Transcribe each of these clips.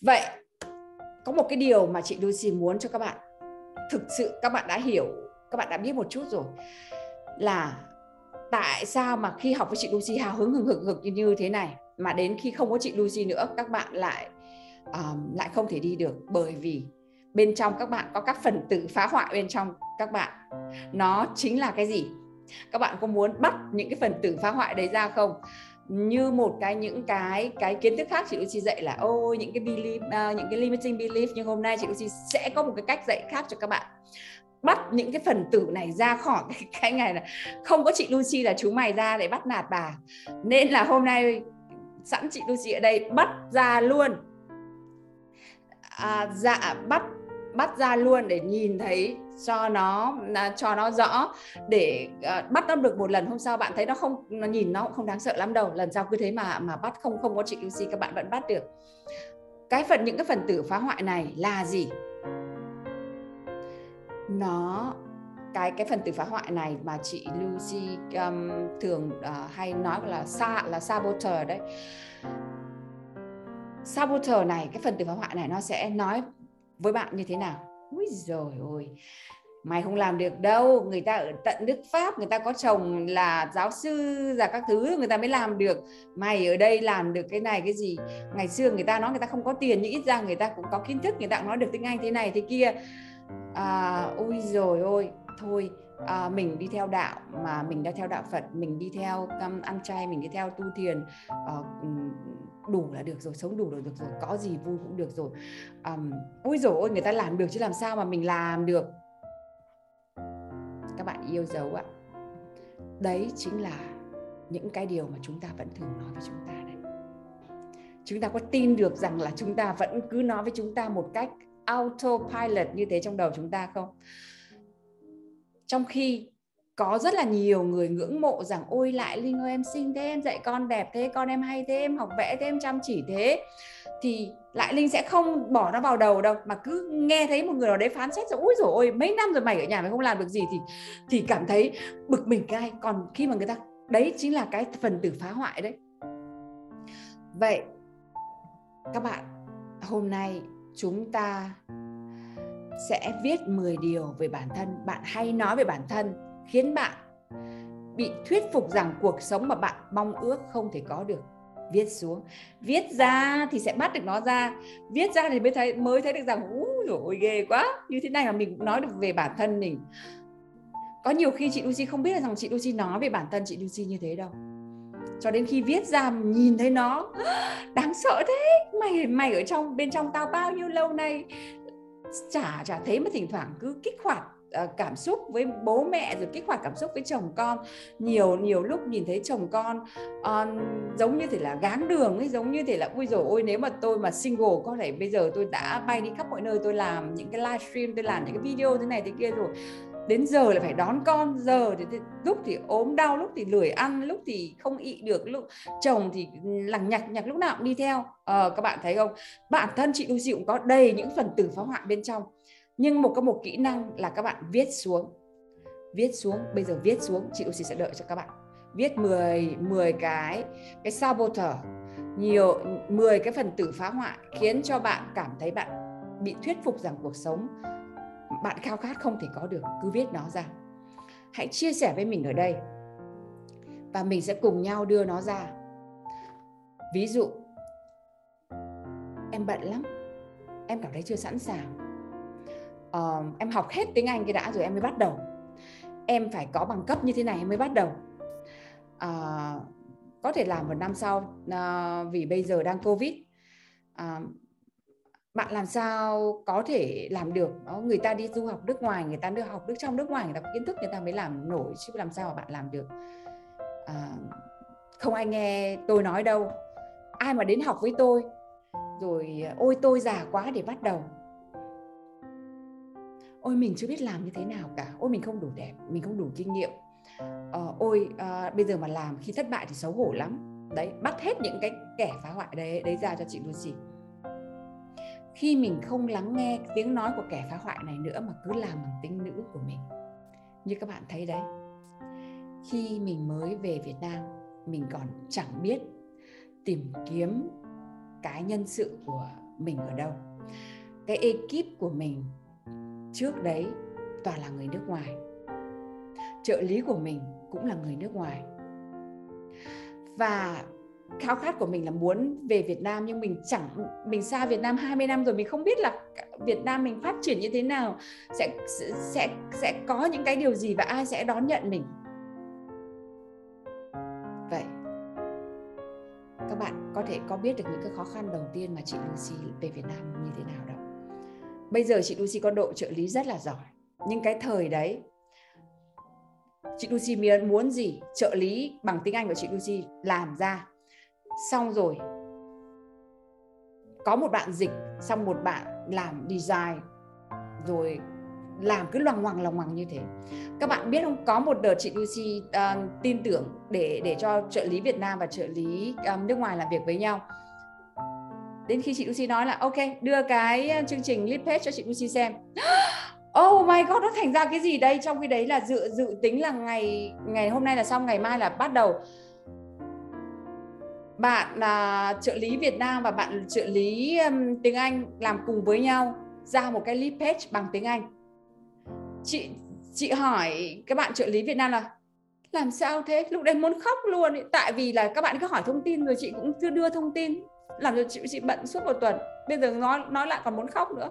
Vậy có một cái điều mà chị Lucy muốn cho các bạn. Thực sự các bạn đã hiểu, các bạn đã biết một chút rồi. Là tại sao mà khi học với chị Lucy hào hứng hừng hực hực như thế này mà đến khi không có chị Lucy nữa các bạn lại um, lại không thể đi được. Bởi vì bên trong các bạn có các phần tử phá hoại bên trong các bạn. Nó chính là cái gì? Các bạn có muốn bắt những cái phần tử phá hoại đấy ra không? Như một cái những cái cái kiến thức khác chị Lucy dạy là ôi những cái belief uh, à, những cái limiting belief nhưng hôm nay chị Lucy sẽ có một cái cách dạy khác cho các bạn. Bắt những cái phần tử này ra khỏi cái, cái ngày là không có chị Lucy là chú mày ra để bắt nạt bà. Nên là hôm nay sẵn chị Lucy ở đây bắt ra luôn. À, dạ bắt bắt ra luôn để nhìn thấy cho nó à, cho nó rõ để uh, bắt nó được một lần. Hôm sau bạn thấy nó không nó nhìn nó cũng không đáng sợ lắm đâu. Lần sau cứ thế mà mà bắt không không có chị Lucy các bạn vẫn bắt được. Cái phần những cái phần tử phá hoại này là gì? Nó cái cái phần tử phá hoại này mà chị Lucy um, thường uh, hay nói là sa là saboteur đấy. Saboteur này cái phần tử phá hoại này nó sẽ nói với bạn như thế nào? Úi rồi ôi mày không làm được đâu người ta ở tận nước pháp người ta có chồng là giáo sư và các thứ người ta mới làm được. Mày ở đây làm được cái này cái gì? Ngày xưa người ta nói người ta không có tiền nhưng ít ra người ta cũng có kiến thức người ta cũng nói được tiếng anh thế này thế kia. À, ôi rồi ôi thôi à, mình đi theo đạo mà mình đã theo đạo Phật mình đi theo um, ăn chay mình đi theo tu thiền uh, đủ là được rồi sống đủ là được rồi có gì vui cũng được rồi. Um, ôi rồi ôi người ta làm được chứ làm sao mà mình làm được? Các bạn yêu dấu ạ. Đấy chính là những cái điều mà chúng ta vẫn thường nói với chúng ta đấy. Chúng ta có tin được rằng là chúng ta vẫn cứ nói với chúng ta một cách autopilot như thế trong đầu chúng ta không? Trong khi có rất là nhiều người ngưỡng mộ rằng, ôi, lại linh ơi, em xinh thế, em dạy con đẹp thế, con em hay thế, em học vẽ thế, em chăm chỉ thế. Thì lại linh sẽ không bỏ nó vào đầu đâu, mà cứ nghe thấy một người nào đấy phán xét rồi ui rồi ôi, mấy năm rồi mày ở nhà mày không làm được gì thì thì cảm thấy bực mình cay còn khi mà người ta, đấy chính là cái phần tử phá hoại đấy. Vậy, các bạn, hôm nay chúng ta sẽ viết 10 điều về bản thân. Bạn hay nói về bản thân, khiến bạn bị thuyết phục rằng cuộc sống mà bạn mong ước không thể có được. Viết xuống. Viết ra thì sẽ bắt được nó ra. Viết ra thì mới thấy mới thấy được rằng, úi rồi ghê quá. Như thế này mà mình cũng nói được về bản thân mình. Có nhiều khi chị Lucy không biết là rằng chị Lucy nói về bản thân chị Lucy như thế đâu. Cho đến khi viết ra nhìn thấy nó, đáng sợ thế. Mày mày ở trong, bên trong tao bao nhiêu lâu nay? Chả chả thấy mà thỉnh thoảng cứ kích hoạt ờ, cảm xúc với bố mẹ rồi kích hoạt cảm xúc với chồng con. Nhiều nhiều lúc nhìn thấy chồng con uh, giống như thể là gáng đường ấy giống như thể là ui rồi ôi nếu mà tôi mà single có thể bây giờ tôi đã bay đi khắp mọi nơi tôi làm những cái livestream tôi làm những cái video thế này thế kia rồi đến giờ là phải đón con giờ thì, thì lúc thì ốm đau lúc thì lười ăn lúc thì không ị được lúc chồng thì lằng nhặt nhặt lúc nào cũng đi theo. Ờ, các bạn thấy không? Bản thân chị Lucy cũng có đầy những phần tử phá hoại bên trong nhưng một có một kỹ năng là các bạn viết xuống. Viết xuống bây giờ viết xuống chị Lucy sẽ đợi cho các bạn. Viết 10 10 cái cái saboteur nhiều 10 cái phần tử phá hoại khiến cho bạn cảm thấy bạn bị thuyết phục rằng cuộc sống bạn khao khát không thể có được cứ viết nó ra. Hãy chia sẻ với mình ở đây và mình sẽ cùng nhau đưa nó ra. Ví dụ em bận lắm em cảm thấy chưa sẵn sàng. Uh, em học hết tiếng Anh cái đã rồi em mới bắt đầu. Em phải có bằng cấp như thế này em mới bắt đầu. Uh, có thể làm một năm sau uh, vì bây giờ đang covid uh, bạn làm sao có thể làm được? Đó người ta đi du học nước ngoài người ta được học nước trong nước ngoài người ta có kiến thức người ta mới làm nổi chứ làm sao mà bạn làm được. À, không ai nghe tôi nói đâu. Ai mà đến học với tôi rồi à, ôi tôi già quá để bắt đầu. Ôi mình chưa biết làm như thế nào cả. Ôi mình không đủ đẹp mình không đủ kinh nghiệm. Ờ, ôi à, bây giờ mà làm khi thất bại thì xấu hổ lắm. Đấy bắt hết những cái kẻ phá hoại đấy đấy ra cho chị luôn chị khi mình không lắng nghe tiếng nói của kẻ phá hoại này nữa mà cứ làm bằng tính nữ của mình. Như các bạn thấy đấy, khi mình mới về Việt Nam, mình còn chẳng biết tìm kiếm cái nhân sự của mình ở đâu. Cái ekip của mình trước đấy toàn là người nước ngoài. Trợ lý của mình cũng là người nước ngoài. Và khao khát của mình là muốn về Việt Nam, nhưng mình chẳng, mình xa Việt Nam 20 năm rồi, mình không biết là Việt Nam mình phát triển như thế nào. Sẽ sẽ sẽ có những cái điều gì và ai sẽ đón nhận mình? Vậy, các bạn có thể có biết được những cái khó khăn đầu tiên mà chị Lucy về Việt Nam như thế nào đâu. Bây giờ chị Lucy có độ trợ lý rất là giỏi, nhưng cái thời đấy, chị Lucy muốn gì? Trợ lý bằng tiếng Anh của chị Lucy làm ra xong rồi. Có một bạn dịch xong một bạn làm design rồi làm cứ loằng ngoằng loằng ngoằng như thế. Các bạn biết không? Có một đợt chị Lucy uh, tin tưởng để để cho trợ lý Việt Nam và trợ lý um, nước ngoài làm việc với nhau. Đến khi chị Lucy nói là ok đưa cái ờ, chương trình lead page cho chị Lucy xem. Oh my god nó thành ra cái gì đây? Trong khi đấy là dự dự tính là ngày ngày hôm nay là xong ngày mai là bắt đầu bạn là trợ lý Việt Nam và bạn trợ lý um, tiếng Anh làm cùng với nhau ra một cái lead page bằng tiếng Anh. Chị chị hỏi các bạn trợ lý Việt Nam là làm sao thế? Lúc đấy muốn khóc luôn ý. tại vì là các bạn cứ hỏi thông tin rồi chị cũng chưa đưa thông tin. Làm cho chị chị bận suốt một tuần bây giờ nói nói lại còn muốn khóc nữa.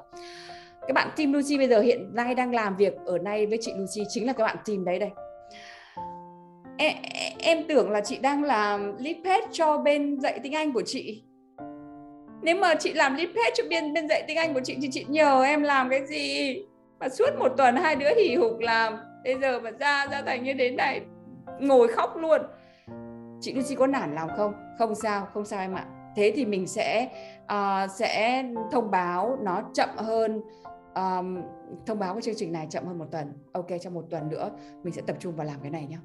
Các bạn team Lucy bây giờ hiện nay đang làm việc ở nay với chị Lucy chính là các bạn team đấy đây em, em tưởng là chị đang làm lead page cho bên dạy tiếng Anh của chị. Nếu mà chị làm lead page cho bên bên dạy tiếng Anh của chị thì chị nhờ em làm cái gì? Mà suốt một tuần hai đứa hỉ hục làm. Bây giờ mà ra ra thành như đến này ngồi khóc luôn. Chị Lucy có nản lòng không? Không sao không sao em ạ. Thế thì mình sẽ uh, sẽ thông báo nó chậm hơn um, thông báo cái chương trình này chậm hơn một tuần. Ok trong một tuần nữa mình sẽ tập trung vào làm cái này nhé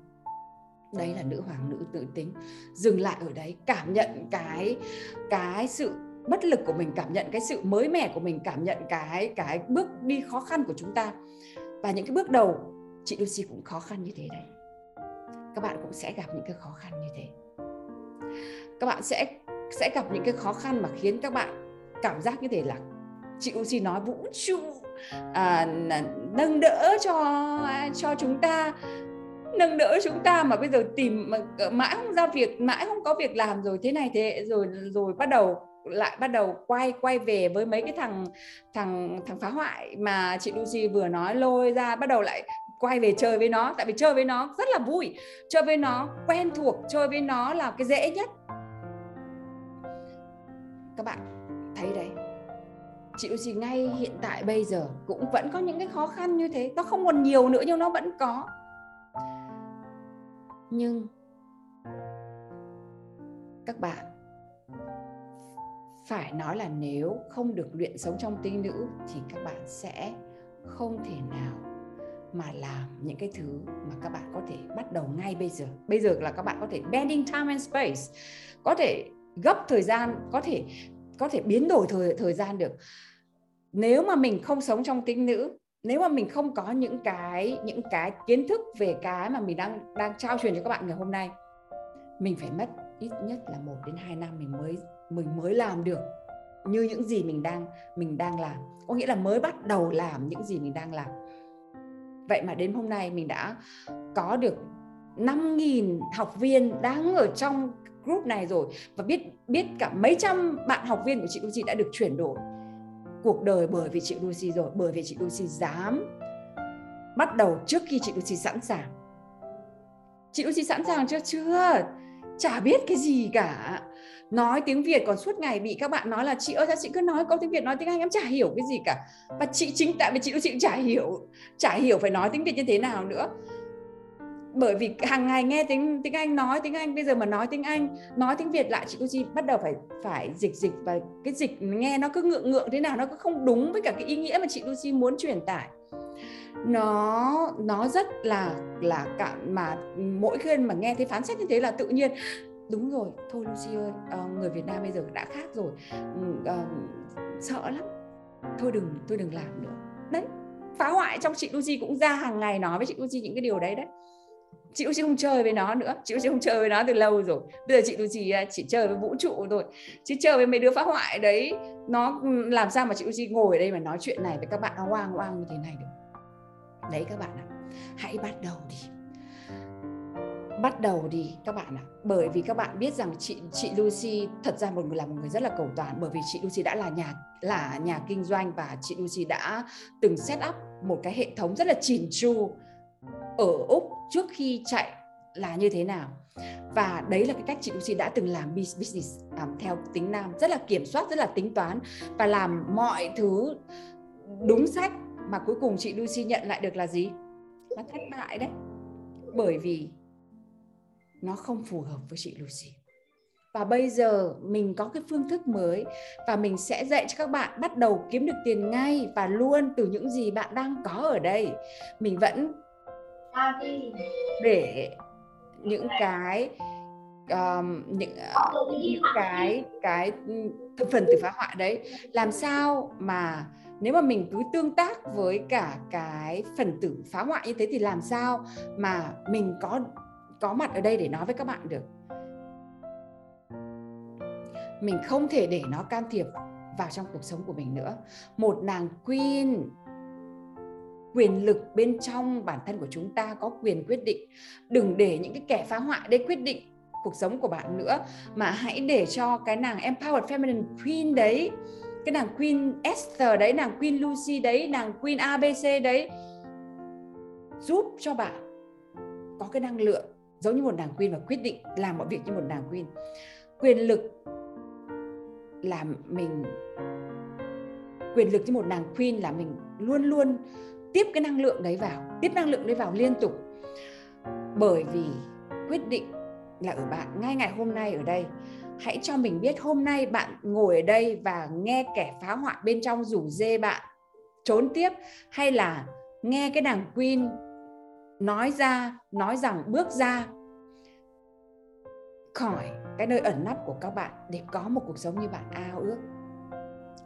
đấy là nữ hoàng nữ tự tính. Dừng lại ở đấy cảm nhận cái cái sự bất lực của mình cảm nhận cái sự mới mẻ của mình cảm nhận cái cái bước đi khó khăn của chúng ta. Và những cái bước đầu chị Lucy cũng khó khăn như thế đấy các bạn cũng sẽ gặp những cái khó khăn như thế. Các bạn sẽ sẽ gặp những cái khó khăn mà khiến các bạn cảm giác như thế là chị Lucy nói vũ trụ à, nâng đỡ cho cho chúng ta nâng đỡ chúng ta mà bây giờ tìm mà ờ, mãi không ra việc, mãi không có việc làm rồi thế này thế, rồi rồi bắt đầu, lại bắt đầu quay quay về với mấy cái thằng thằng thằng phá hoại mà chị Lucy vừa nói lôi ra, bắt đầu lại quay về chơi với nó. Tại vì chơi với nó rất là vui. Chơi với nó quen thuộc, chơi với nó là cái dễ nhất. Các bạn thấy đấy, chị Lucy ngay hiện tại bây giờ cũng vẫn có những cái khó khăn như thế. Nó không còn nhiều nữa nhưng nó vẫn có nhưng các bạn phải nói là nếu không được luyện sống trong tinh nữ thì các bạn sẽ không thể nào mà làm những cái thứ mà các bạn có thể bắt đầu ngay bây giờ. Bây giờ là các bạn có thể bending time and space, có thể gấp thời gian, có thể có thể biến đổi thời thời gian được. Nếu mà mình không sống trong tinh nữ, nếu mà mình không có những cái những cái kiến thức về cái mà mình đang đang trao truyền cho các bạn ngày hôm nay, mình phải mất ít nhất là 1 đến 2 năm mình mới mình mới làm được như những gì mình đang mình đang làm. Có nghĩa là mới bắt đầu làm những gì mình đang làm. Vậy mà đến hôm nay mình đã có được 5.000 học viên đang ở trong group này rồi và biết biết cả mấy trăm bạn học viên của chị chị đã được chuyển đổi cuộc đời bởi vì chị Lucy rồi, bởi vì chị Lucy dám bắt đầu trước khi chị Lucy sẵn sàng. Chị Lucy sẵn sàng chưa? Chưa. Chả biết cái gì cả. Nói tiếng Việt còn suốt ngày bị các bạn nói là, chị ơi, sao chị cứ nói câu tiếng Việt, nói tiếng Anh, em chả hiểu cái gì cả. Và chị chính, tại vì chị Lucy cũng chả hiểu chả hiểu phải nói tiếng Việt như thế nào nữa bởi vì hàng ngày nghe tiếng tiếng Anh nói, tiếng Anh, bây giờ mà nói tiếng Anh, nói tiếng Việt lại, chị Lucy bắt đầu phải phải dịch dịch và cái dịch nghe nó cứ ngượng ngượng thế nào nó cứ không đúng với cả cái ý nghĩa mà chị Lucy muốn truyền tải. Nó nó rất là là cả mà mỗi khi mà nghe thấy phán xét như thế là tự nhiên, đúng rồi, thôi Lucy ơi ờ, người Việt Nam bây giờ đã khác rồi ờ, sợ lắm, thôi đừng thôi đừng làm nữa. Đấy, phá hoại trong chị Lucy cũng ra hàng ngày nói với chị Lucy những cái điều đấy đấy chị Lucy không chơi với nó nữa. Chị Lucy không chơi với nó từ lâu rồi. Bây giờ chị Lucy chỉ à, chơi với vũ trụ thôi chứ chơi với mấy đứa phá hoại đấy. Nó ừ, làm sao mà chị Lucy ngồi ở đây mà nói chuyện này với các bạn oang oang như thế này được? Đấy các bạn ạ. Hãy bắt đầu đi. Bắt đầu đi các bạn ạ. Bởi vì các bạn biết rằng chị chị Lucy thật ra một người, là một người rất là cầu toàn. Bởi vì chị Lucy đã là nhà là nhà kinh doanh và chị Lucy đã từng set up một cái hệ thống rất là chỉn chu ở úc trước khi chạy là như thế nào? Và đấy là cái cách chị Lucy đã từng làm business um, theo tính nam rất là kiểm soát rất là tính toán và làm mọi thứ đúng sách mà cuối cùng chị Lucy nhận lại được là gì? Nó thất bại đấy. Bởi vì nó không phù hợp với chị Lucy. Và bây giờ mình có cái phương thức mới và mình sẽ dạy cho các bạn bắt đầu kiếm được tiền ngay và luôn từ những gì bạn đang có ở đây. Mình vẫn để những cái um, những uh, những cái cái thực phần từ phá hoại đấy. Làm sao mà nếu mà mình cứ tương tác với cả cái phần tử phá hoại như thế thì làm sao mà mình có có mặt ở đây để nói với các bạn được? Mình không thể để nó can thiệp vào trong cuộc sống của mình nữa. Một nàng queen quyền lực bên trong bản thân của chúng ta có quyền quyết định. Đừng để những cái kẻ phá hoại đấy quyết định cuộc sống của bạn nữa, mà hãy để cho cái nàng empowered feminine queen đấy, cái nàng queen Esther đấy, nàng queen Lucy đấy, nàng queen ABC đấy giúp cho bạn có cái năng lượng giống như một nàng queen và quyết định làm mọi việc như một nàng queen. Quyền lực là mình, quyền lực như một nàng queen là mình luôn luôn tiếp cái năng lượng đấy vào, tiếp năng lượng đấy vào liên tục. Bởi vì quyết định là ở bạn, ngay ngày hôm nay ở đây. Hãy cho mình biết hôm nay bạn ngồi ở đây và nghe kẻ phá hoại bên trong rủ dê bạn, trốn tiếp, hay là nghe cái đảng queen nói ra, nói rằng bước ra khỏi cái nơi ẩn nấp của các bạn để có một cuộc sống như bạn ao ước.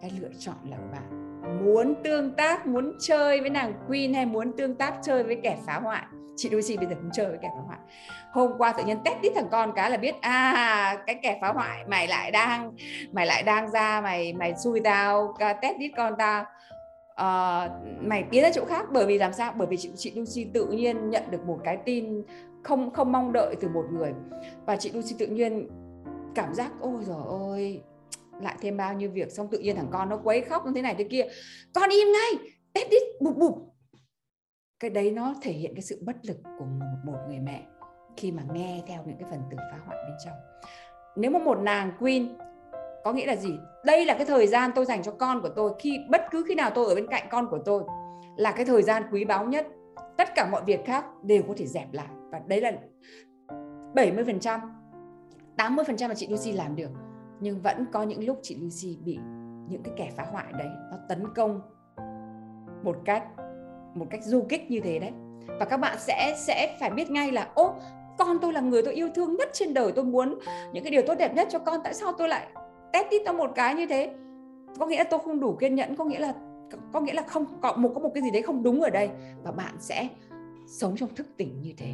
Cái lựa chọn là của bạn muốn tương tác muốn chơi với nàng queen hay muốn tương tác chơi với kẻ phá hoại? Chị Lucy bây giờ cũng chơi với kẻ phá hoại. Hôm qua tự nhiên test tít thằng con cái là biết à cái kẻ phá hoại mày lại đang mày lại đang ra mày mày xui tao test tít con tao. Uh, mày tiến ra chỗ khác bởi vì làm sao? Bởi vì chị chị Lucy tự nhiên nhận được một cái tin không không mong đợi từ một người. Và chị Lucy tự nhiên cảm giác ôi rồi ôi lại thêm bao nhiêu việc xong tự nhiên thằng con nó quấy khóc như thế này thế kia. Con im ngay tết đít bụp bụp. Cái đấy nó thể hiện cái sự bất lực của một, một người mẹ khi mà nghe theo những cái phần tử phá hoại bên trong. Nếu mà một nàng queen có nghĩa là gì? Đây là cái thời gian tôi dành cho con của tôi. Khi bất cứ khi nào tôi ở bên cạnh con của tôi là cái thời gian quý báu nhất. Tất cả mọi việc khác đều có thể dẹp lại. Và đấy là 70% 80% mà chị Lucy làm được nhưng vẫn có những lúc chị Lucy bị những cái kẻ phá hoại đấy, nó tấn công một cách một cách du kích như thế đấy. Và các bạn sẽ sẽ phải biết ngay là, ô, con tôi là người tôi yêu thương nhất trên đời, tôi muốn những cái điều tốt đẹp nhất cho con, tại sao tôi lại test tít nó một cái như thế? Có nghĩa là tôi không đủ kiên nhẫn, có nghĩa là, có nghĩa là không, có một có một cái gì đấy không đúng ở đây. Và bạn sẽ sống trong thức tỉnh như thế,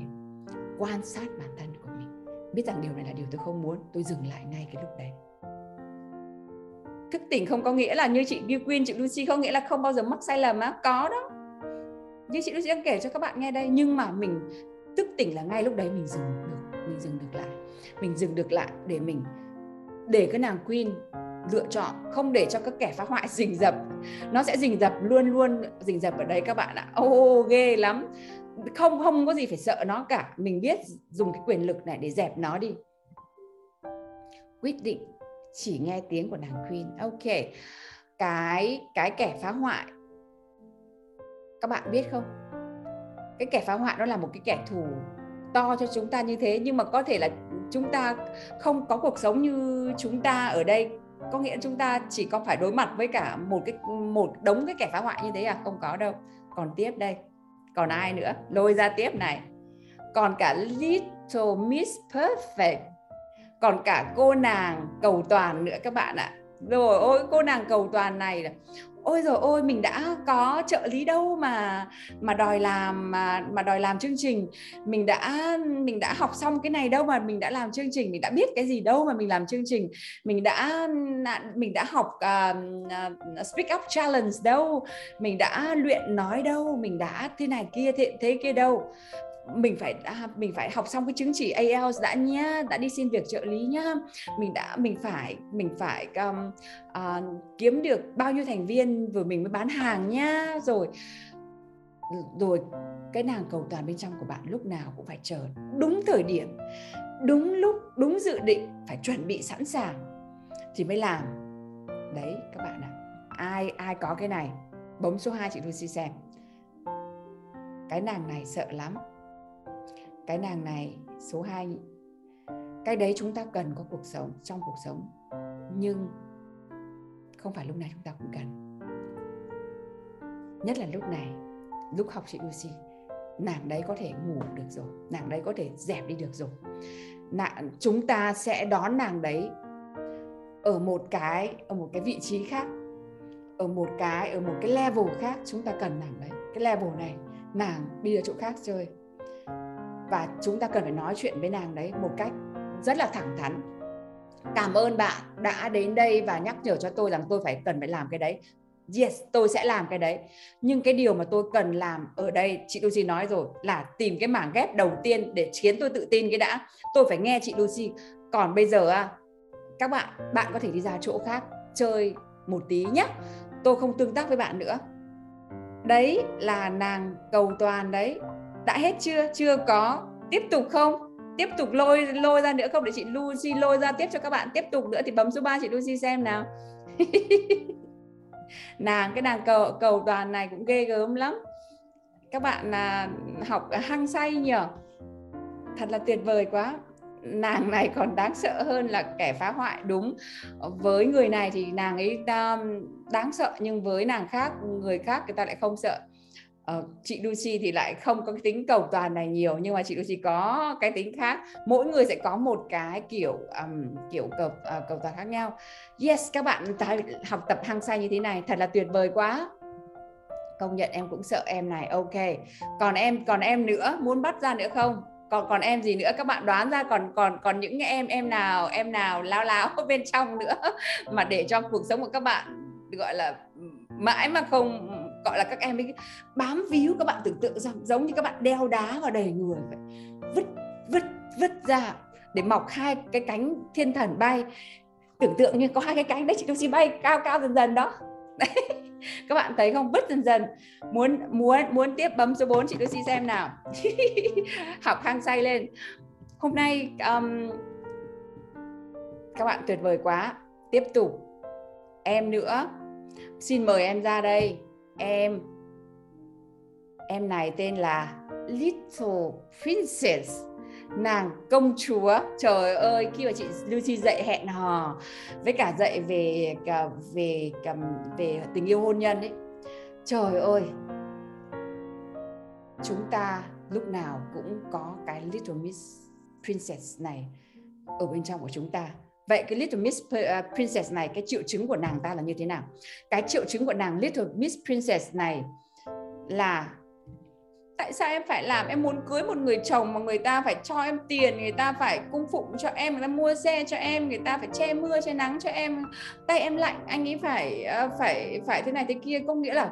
quan sát bản thân của mình. Biết rằng điều này là điều tôi không muốn, tôi dừng lại ngay cái lúc đấy thức tỉnh không có nghĩa là như chị Bill Queen, chị Lucy không nghĩa là không bao giờ mắc sai lầm á, có đó. Như chị Lucy đang kể cho các bạn nghe đây, nhưng mà mình thức tỉnh là ngay lúc đấy mình dừng được, mình dừng được lại. Mình dừng được lại để mình để cái nàng Queen lựa chọn không để cho các kẻ phá hoại rình rập. Nó sẽ rình rập luôn luôn rình rập ở đây các bạn ạ. Ô oh, ghê lắm. Không không có gì phải sợ nó cả. Mình biết dùng cái quyền lực này để dẹp nó đi. Quyết định chỉ nghe tiếng của nàng queen. Ok. Cái cái kẻ phá hoại. Các bạn biết không? Cái kẻ phá hoại nó là một cái kẻ thù to cho chúng ta như thế, nhưng mà có thể là chúng ta không có cuộc sống như chúng ta ở đây. Có nghĩa chúng ta chỉ có phải đối mặt với cả một cái, một đống cái kẻ phá hoại như thế à? Không có đâu. Còn tiếp đây. Còn ai nữa? Lôi ra tiếp này. Còn cả Little Miss Perfect còn cả cô nàng cầu toàn nữa các bạn ạ. Rồi ôi cô nàng cầu toàn này là ôi rồi ôi mình đã có trợ lý đâu mà mà đòi làm mà mà đòi làm chương trình. Mình đã mình đã học xong cái này đâu mà mình đã làm chương trình mình đã biết cái gì đâu mà mình làm chương trình. Mình đã mình đã học uh, uh, speak up challenge đâu. Mình đã luyện nói đâu mình đã thế này kia thế, thế kia đâu mình phải đã mình phải học xong cái chứng chỉ IELTS đã nhá đã đi xin việc trợ lý nhá. Mình đã mình phải mình phải um, uh, kiếm được bao nhiêu thành viên vừa mình mới bán hàng nhá. Rồi rồi cái nàng cầu toàn bên trong của bạn lúc nào cũng phải chờ đúng thời điểm đúng lúc đúng dự định phải chuẩn bị sẵn sàng thì mới làm. Đấy các bạn ạ. À. ai ai có cái này bấm số 2 chị Lucy xem. Cái nàng này sợ lắm cái nàng này số 2 cái đấy chúng ta cần có cuộc sống trong cuộc sống. Nhưng không phải lúc nào chúng ta cũng cần. Nhất là lúc này lúc học chị Lucy nàng đấy có thể ngủ được rồi nàng đấy có thể dẹp đi được rồi. Nàng, chúng ta sẽ đón nàng đấy ở một cái ở một cái vị trí khác ở một cái ở một cái level khác chúng ta cần nàng đấy. Cái level này nàng đi ở chỗ khác chơi và chúng ta cần phải nói chuyện với nàng đấy một cách rất là thẳng thắn. Cảm ơn bạn đã đến đây và nhắc nhở cho tôi rằng tôi phải cần phải làm cái đấy. Yes, tôi sẽ làm cái đấy. Nhưng cái điều mà tôi cần làm ở đây, chị Lucy nói rồi, là tìm cái mảng ghép đầu tiên để khiến tôi tự tin cái đã. Tôi phải nghe chị Lucy. Còn bây giờ à các bạn bạn có thể đi ra chỗ khác, chơi một tí nhé tôi không tương tác với bạn nữa. Đấy là nàng cầu toàn đấy. Đã hết chưa? Chưa có tiếp tục không? Tiếp tục lôi lôi ra nữa không? Để chị Lucy lôi ra tiếp cho các bạn. Tiếp tục nữa thì bấm số 3 chị Lucy xem nào. Nàng, cái nàng cầu cầu đoàn này cũng ghê gớm lắm. Các bạn là học hăng say nhở thật là tuyệt vời quá. Nàng này còn đáng sợ hơn là kẻ phá hoại, đúng. Với người này thì nàng ấy um, đáng sợ, nhưng với nàng khác, người khác, người ta lại không sợ. Uh, chị Lucy thì lại không có cái tính cầu toàn này nhiều nhưng mà chị Lucy có cái tính khác. Mỗi người sẽ có một cái kiểu um, kiểu cầu uh, cầu toàn khác nhau. Yes các bạn học tập hăng say như thế này thật là tuyệt vời quá. Công nhận em cũng sợ em này ok. Còn em còn em nữa muốn bắt ra nữa không? Còn còn em gì nữa? Các bạn đoán ra còn còn còn những em em nào em nào lao láo bên trong nữa mà để cho cuộc sống của các bạn gọi là mãi mà không gọi là các em ấy bám víu các bạn tưởng tượng rằng giống như các bạn đeo đá vào đầy người vậy. Vứt vứt vứt ra để mọc hai cái cánh thiên thần bay. Tưởng tượng như có hai cái cánh đấy chị Lucy bay cao cao dần dần đó. Đấy. các bạn thấy không? Vứt dần dần. Muốn muốn muốn tiếp bấm số 4 chị Lucy xem nào. Học hang say lên. Hôm nay um, các bạn tuyệt vời quá. Tiếp tục. Em nữa. Xin mời em ra đây em em này tên là Little Princess, nàng công chúa. Trời ơi, khi mà chị Lucy dạy hẹn hò với cả dạy về cả về cả, về tình yêu hôn nhân ấy. Trời ơi, chúng ta lúc nào cũng có cái Little Miss Princess này ở bên trong của chúng ta. Vậy cái Little Miss à, Princess này cái triệu chứng của nàng ta là như thế nào? Cái triệu chứng của nàng Little Miss Princess này là tại sao em phải làm? Em muốn cưới một người chồng mà người ta phải cho em tiền người ta phải cung phụng cho em người ta mua xe cho em người ta phải che mưa che nắng cho em. Tay em lạnh anh ấy phải à, phải phải thế này thế kia. Có nghĩa là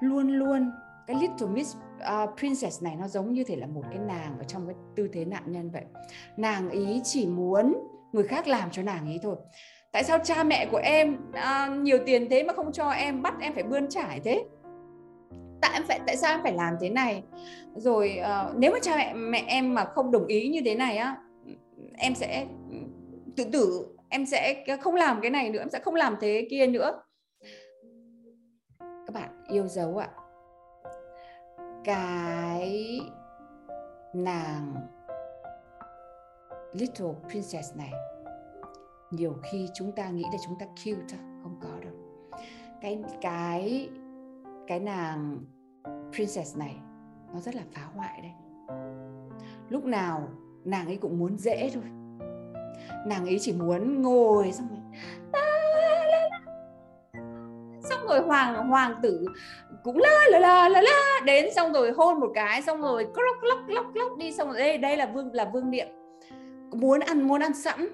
luôn luôn cái little miss uh, princess này nó giống như thể là một cái nàng ở trong cái tư thế nạn nhân vậy. Nàng ý chỉ muốn người khác làm cho nàng ấy thôi. Tại sao cha mẹ của em à, nhiều tiền thế mà không cho em bắt em phải bươn trải thế? Tại em phải tại sao em phải làm thế này? Rồi à, nếu mà cha mẹ mẹ em mà không đồng ý như thế này á em sẽ tự tử em sẽ không làm cái này nữa em sẽ không làm thế kia nữa. Các bạn yêu dấu ạ. Cái nàng little princess này. Nhiều khi chúng ta nghĩ là chúng ta cute không có đâu. Cái cái cái nàng princess này, nó rất là phá hoại đấy. lúc nào nàng ấy cũng muốn dễ thôi. Nàng ấy chỉ muốn ngồi xong rồi. À, xong rồi hoàng hoàng tử cũng la la la la la, đến xong rồi hôn một cái, xong rồi lóc lóc lóc lóc đi, xong rồi đây đây là vương là vương miệng muốn ăn muốn ăn sẵn.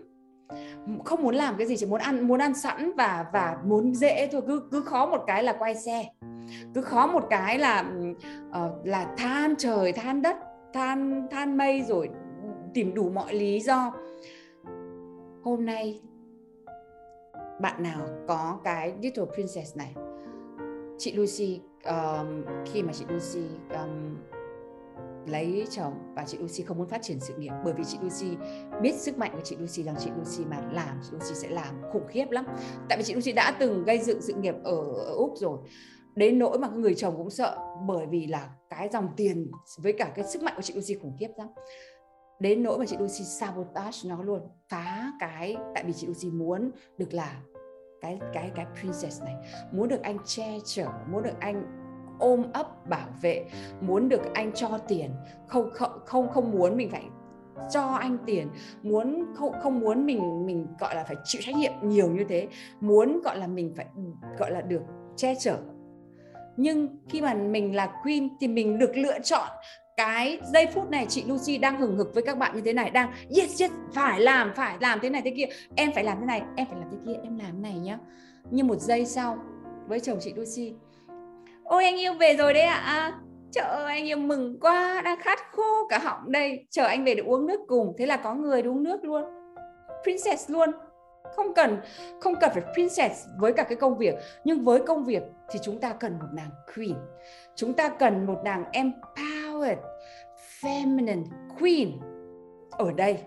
Không muốn làm cái gì chỉ muốn ăn muốn ăn sẵn và và muốn dễ thôi. Cứ cứ khó một cái là quay xe. Cứ khó một cái là uh, là than trời than đất than than mây rồi tìm đủ mọi lý do. Hôm nay bạn nào có cái Little Princess này? Chị Lucy um, khi mà chị Lucy um, lấy chồng và chị Lucy không muốn phát triển sự nghiệp. Bởi vì chị Lucy biết sức mạnh của chị Lucy rằng chị Lucy mà làm chị Lucy sẽ làm khủng khiếp lắm. Tại vì chị Lucy đã từng gây dựng sự nghiệp ở, ở Úc rồi. Đến nỗi mà người chồng cũng sợ bởi vì là cái dòng tiền với cả cái sức mạnh của chị Lucy khủng khiếp lắm. Đến nỗi mà chị Lucy sabotage nó luôn phá cái tại vì chị Lucy muốn được là cái cái cái princess này. Muốn được anh che chở muốn được anh ôm ấp bảo vệ, muốn được anh cho tiền, không không không không muốn mình phải cho anh tiền, muốn không không muốn mình mình, gọi là, phải chịu trách nhiệm nhiều như thế, muốn, gọi là, mình phải, gọi là, được che chở. Nhưng khi mà mình là queen thì mình được lựa chọn cái giây phút này, chị Lucy đang hừng hực với các bạn như thế này, đang, yes yes, phải làm phải làm thế này thế kia, em phải làm thế này, em phải làm thế kia, em làm thế này nhá. Nhưng một giây sau, với chồng chị Lucy ôi, anh yêu về rồi đấy ạ. À? chợ anh yêu mừng quá, đang khát khô cả họng đây. Chờ anh về để uống nước cùng. Thế là có người uống nước luôn. Princess luôn. Không cần không cần phải princess với cả cái công việc. Nhưng với công việc thì chúng ta cần một nàng queen. Chúng ta cần một nàng empowered, feminine queen. Ở đây,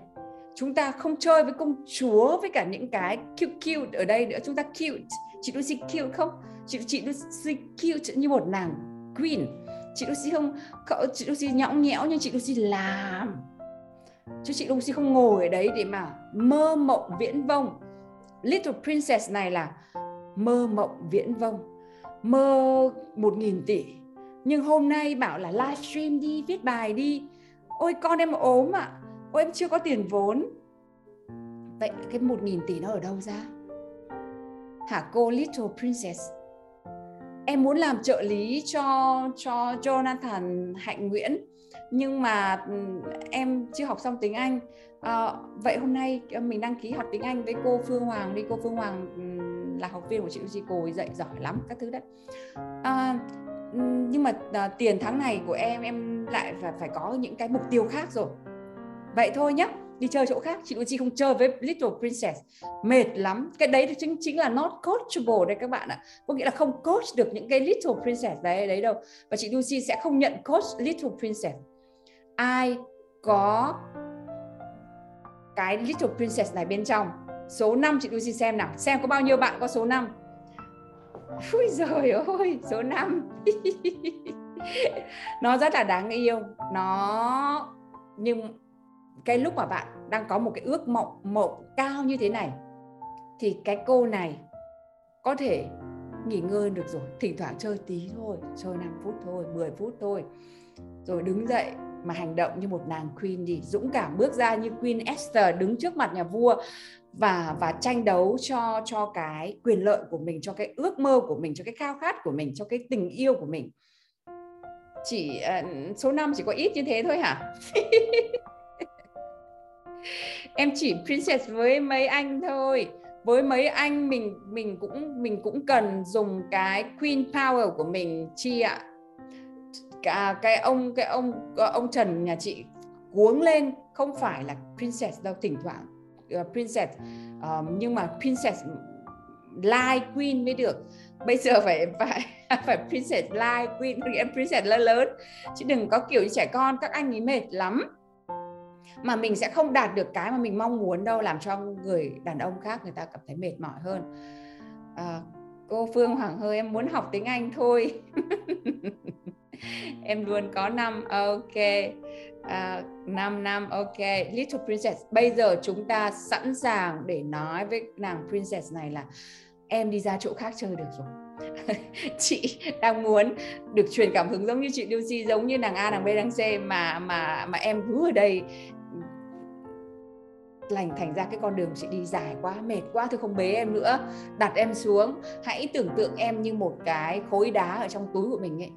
chúng ta không chơi với công chúa với cả những cái cute cute ở đây nữa. Chúng ta cute. Chị Lucy cute không? Chị chị Lucy cute như một nàng queen. Chị Lucy không chị Lucy nhõng nhẽo nhưng chị Lucy làm. Chứ chị Lucy không ngồi ở đấy để mà mơ mộng viễn vông. Little Princess này là mơ mộng viễn vông. Mơ một nghìn tỷ. Nhưng hôm nay bảo là livestream đi, viết bài đi. Ôi, con em ốm ạ. À. ôi, em chưa có tiền vốn. Vậy cái một nghìn tỷ nó ở đâu ra? Hả, cô Little Princess? Em muốn làm trợ lý cho cho Jonathan Hạnh Nguyễn nhưng mà em chưa học xong tiếng Anh. À, vậy hôm nay ờ, mình đăng ký học tiếng Anh với cô Phương Hoàng đi. Cô Phương Hoàng là học viên của chị Lucy cô ấy dạy giỏi lắm các thứ đấy. À, nhưng mà à, tiền tháng này của em em lại phải phải có những cái mục tiêu khác rồi. Vậy thôi nhé đi chơi chỗ khác. Chị Lucy không chơi với Little Princess. Mệt lắm. Cái đấy chính chính là not coachable đây các bạn ạ. Có nghĩa là không coach được những cái Little Princess đấy đấy đâu. Và chị Lucy sẽ không nhận coach Little Princess. Ai có cái Little Princess này bên trong? Số 5 chị Lucy xem nào. Xem có bao nhiêu bạn có số 5 Ui giời ơi, số 5 Nó rất là đáng yêu. Nó Nhưng cái lúc mà bạn đang có một cái ước mộng mộng cao như thế này thì cái cô này có thể nghỉ ngơi được rồi. Thỉnh thoảng chơi tí thôi chơi 5 phút thôi 10 phút thôi. Rồi đứng dậy mà hành động như một nàng queen đi dũng cảm bước ra như queen Esther đứng trước mặt nhà vua và và tranh đấu cho cho cái quyền lợi của mình cho cái ước mơ của mình cho cái khao khát của mình cho cái tình yêu của mình. Chỉ uh, số 5 chỉ có ít như thế thôi hả em chỉ princess với mấy anh thôi. Với mấy anh mình mình cũng mình cũng cần dùng cái queen power của mình chi ạ? Cả cái ông cái ông ông Trần nhà chị cuống lên không phải là princess đâu thỉnh thoảng uh, princess uh, nhưng mà princess like queen mới được. Bây giờ phải phải phải princess like queen em princess lớn lớn. Chứ đừng có kiểu như trẻ con các anh ấy mệt lắm mà mình sẽ không đạt được cái mà mình mong muốn đâu làm cho người đàn ông khác người ta cảm thấy mệt mỏi hơn. À, cô Phương Hoàng hơi em muốn học tiếng Anh thôi. Em luôn có năm ok. Ờ, à, 5 năm ok. Little Princess bây giờ chúng ta sẵn sàng để nói với nàng Princess này là em đi ra chỗ khác chơi được rồi. Chị đang muốn được truyền cảm hứng giống như chị Lucy giống như nàng A nàng B nàng C mà mà mà em cứ ở đây lành thành ra cái con đường chị đi dài quá, mệt quá, thôi không bế em nữa. Đặt em xuống, hãy tưởng tượng em như một cái khối đá ở trong túi của mình ấy.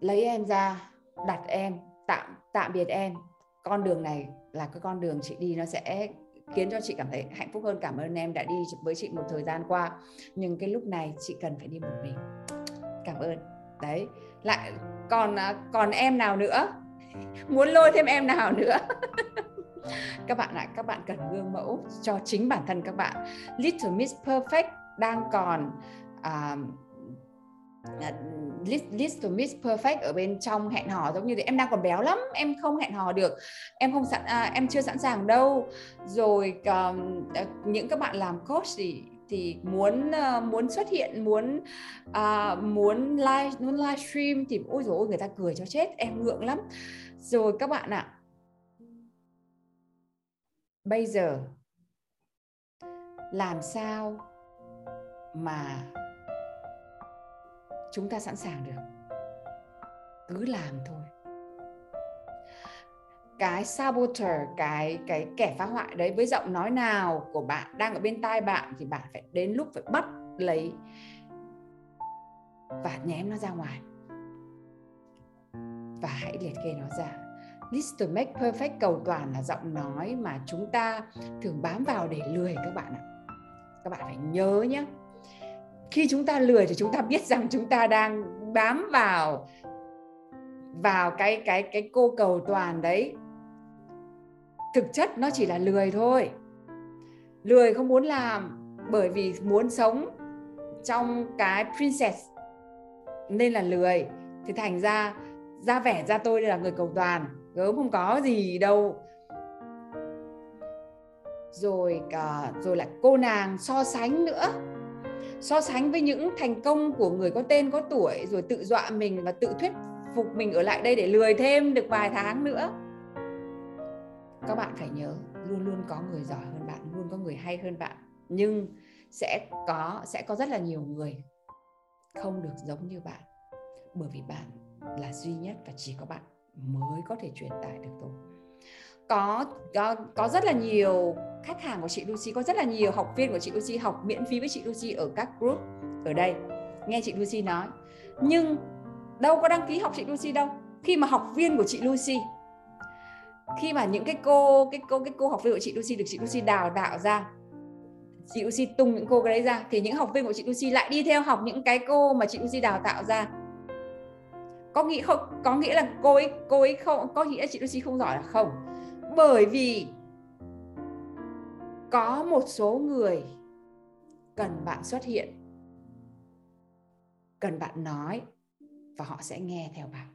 Lấy em ra, đặt em, tạm tạm biệt em. Con đường này là cái con đường chị đi, nó sẽ khiến cho chị cảm thấy hạnh phúc hơn. Cảm ơn em đã đi với chị một thời gian qua. Nhưng cái lúc này chị cần phải đi một mình. Cảm ơn. Đấy. Lại, còn à, còn em nào nữa? Muốn lôi thêm em nào nữa? các bạn ạ các bạn cần gương mẫu cho chính bản thân các bạn. Little Miss Perfect đang còn à, à, uh, list list to miss perfect ở bên trong hẹn hò giống như thế. Em đang còn béo lắm em không hẹn hò được. Em không sẵn à, em chưa sẵn sàng đâu. Rồi um, những các bạn làm coach thì thì muốn uh, muốn xuất hiện muốn uh, muốn live muốn livestream thì ôi rồi người ta cười cho chết em ngượng lắm. Rồi các bạn ạ bây giờ, làm sao mà chúng ta sẵn sàng được? Cứ làm thôi. Cái saboteur, cái cái kẻ phá hoại đấy, với giọng nói nào của bạn đang ở bên tai bạn thì bạn phải đến lúc phải bắt lấy và ném nó ra ngoài. Và hãy liệt kê nó ra this to make perfect cầu toàn là giọng nói mà chúng ta thường bám vào để lười các bạn ạ. Các bạn phải nhớ nhé. Khi chúng ta lười thì chúng ta biết rằng chúng ta đang bám vào vào cái cái cái cô cầu toàn đấy. Thực chất nó chỉ là lười thôi. Lười không muốn làm bởi vì muốn sống trong cái princess nên là lười. Thì thành ra ra vẻ ra tôi là người cầu toàn gớm không có gì đâu. Rồi cả, rồi lại cô nàng so sánh nữa. So sánh với những thành công của người có tên, có tuổi, rồi tự dọa mình và tự thuyết phục mình ở lại đây để lười thêm được vài tháng nữa. Các bạn phải nhớ, luôn luôn có người giỏi hơn bạn, luôn có người hay hơn bạn. Nhưng sẽ có sẽ có rất là nhiều người không được giống như bạn. Bởi vì bạn là duy nhất và chỉ có bạn mới có thể truyền tải được thôi có có có rất là nhiều khách hàng của chị Lucy, có rất là nhiều học viên của chị Lucy học miễn phí với chị Lucy ở các group ở đây. Nghe chị Lucy nói. Nhưng đâu có đăng ký học chị Lucy đâu. Khi mà học viên của chị Lucy, khi mà những cái cô cái cô cái cô học viên của chị Lucy được chị Lucy đào tạo ra, chị Lucy tung những cô cái đấy ra, thì những học viên của chị Lucy lại đi theo học những cái cô mà chị Lucy đào tạo ra có nghĩa không? Có nghĩa là cô ấy cô ấy không, có nghĩa là chị Lucy không giỏi là không. Bởi vì có một số người cần bạn xuất hiện, cần bạn nói và họ sẽ nghe theo bạn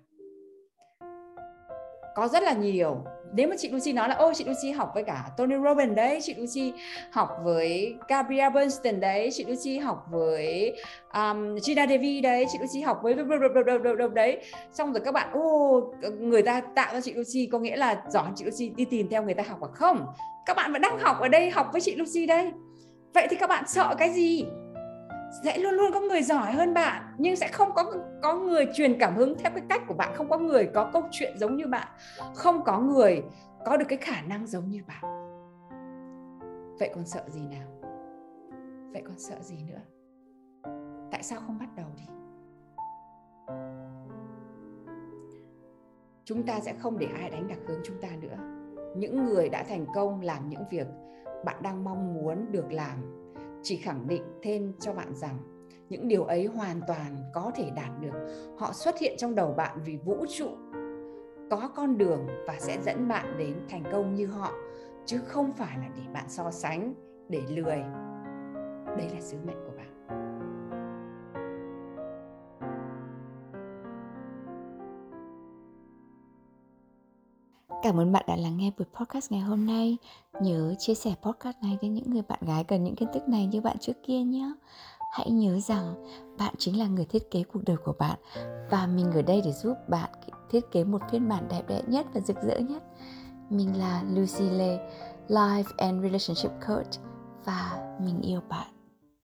có rất là nhiều. Nếu mà chị Lucy nói là ô chị Lucy học với cả Tony Robbins đấy chị Lucy học với Gabrielle Bernstein đấy chị Lucy học với um, Gina Devi đấy chị Lucy học với đấy. Xong rồi các bạn ô người ta tạo ra chị Lucy có nghĩa là giỏi chị Lucy đi tìm theo người ta học à không? Các bạn vẫn đang học ở đây học với chị Lucy đây. Vậy thì các bạn sợ cái gì sẽ luôn luôn có người giỏi hơn bạn, nhưng sẽ không có có người truyền cảm hứng theo cái cách của bạn. Không có người có câu chuyện giống như bạn. Không có người có được cái khả năng giống như bạn. Vậy còn sợ gì nào? Vậy còn sợ gì nữa? Tại sao không bắt đầu đi? Chúng ta sẽ không để ai đánh đặc hướng chúng ta nữa. Những người đã thành công làm những việc bạn đang mong muốn được làm chỉ khẳng định thêm cho bạn rằng, những điều ấy hoàn toàn có thể đạt được. Họ xuất hiện trong đầu bạn vì vũ trụ. Có con đường và sẽ dẫn bạn đến thành công như họ, chứ không phải là để bạn so sánh, để lười. Đây là sứ mệnh của bạn. Cảm ơn bạn đã lắng nghe buổi podcast ngày hôm nay. Nhớ chia sẻ podcast này đến những người bạn gái cần những kiến thức này như bạn trước kia nhé. hãy nhớ rằng bạn chính là người thiết kế cuộc đời của bạn và mình ở đây để giúp bạn thiết kế một phiên bản đẹp đẽ nhất và rực rỡ nhất mình là Lucy Lê, Life and Relationship Coach và mình yêu bạn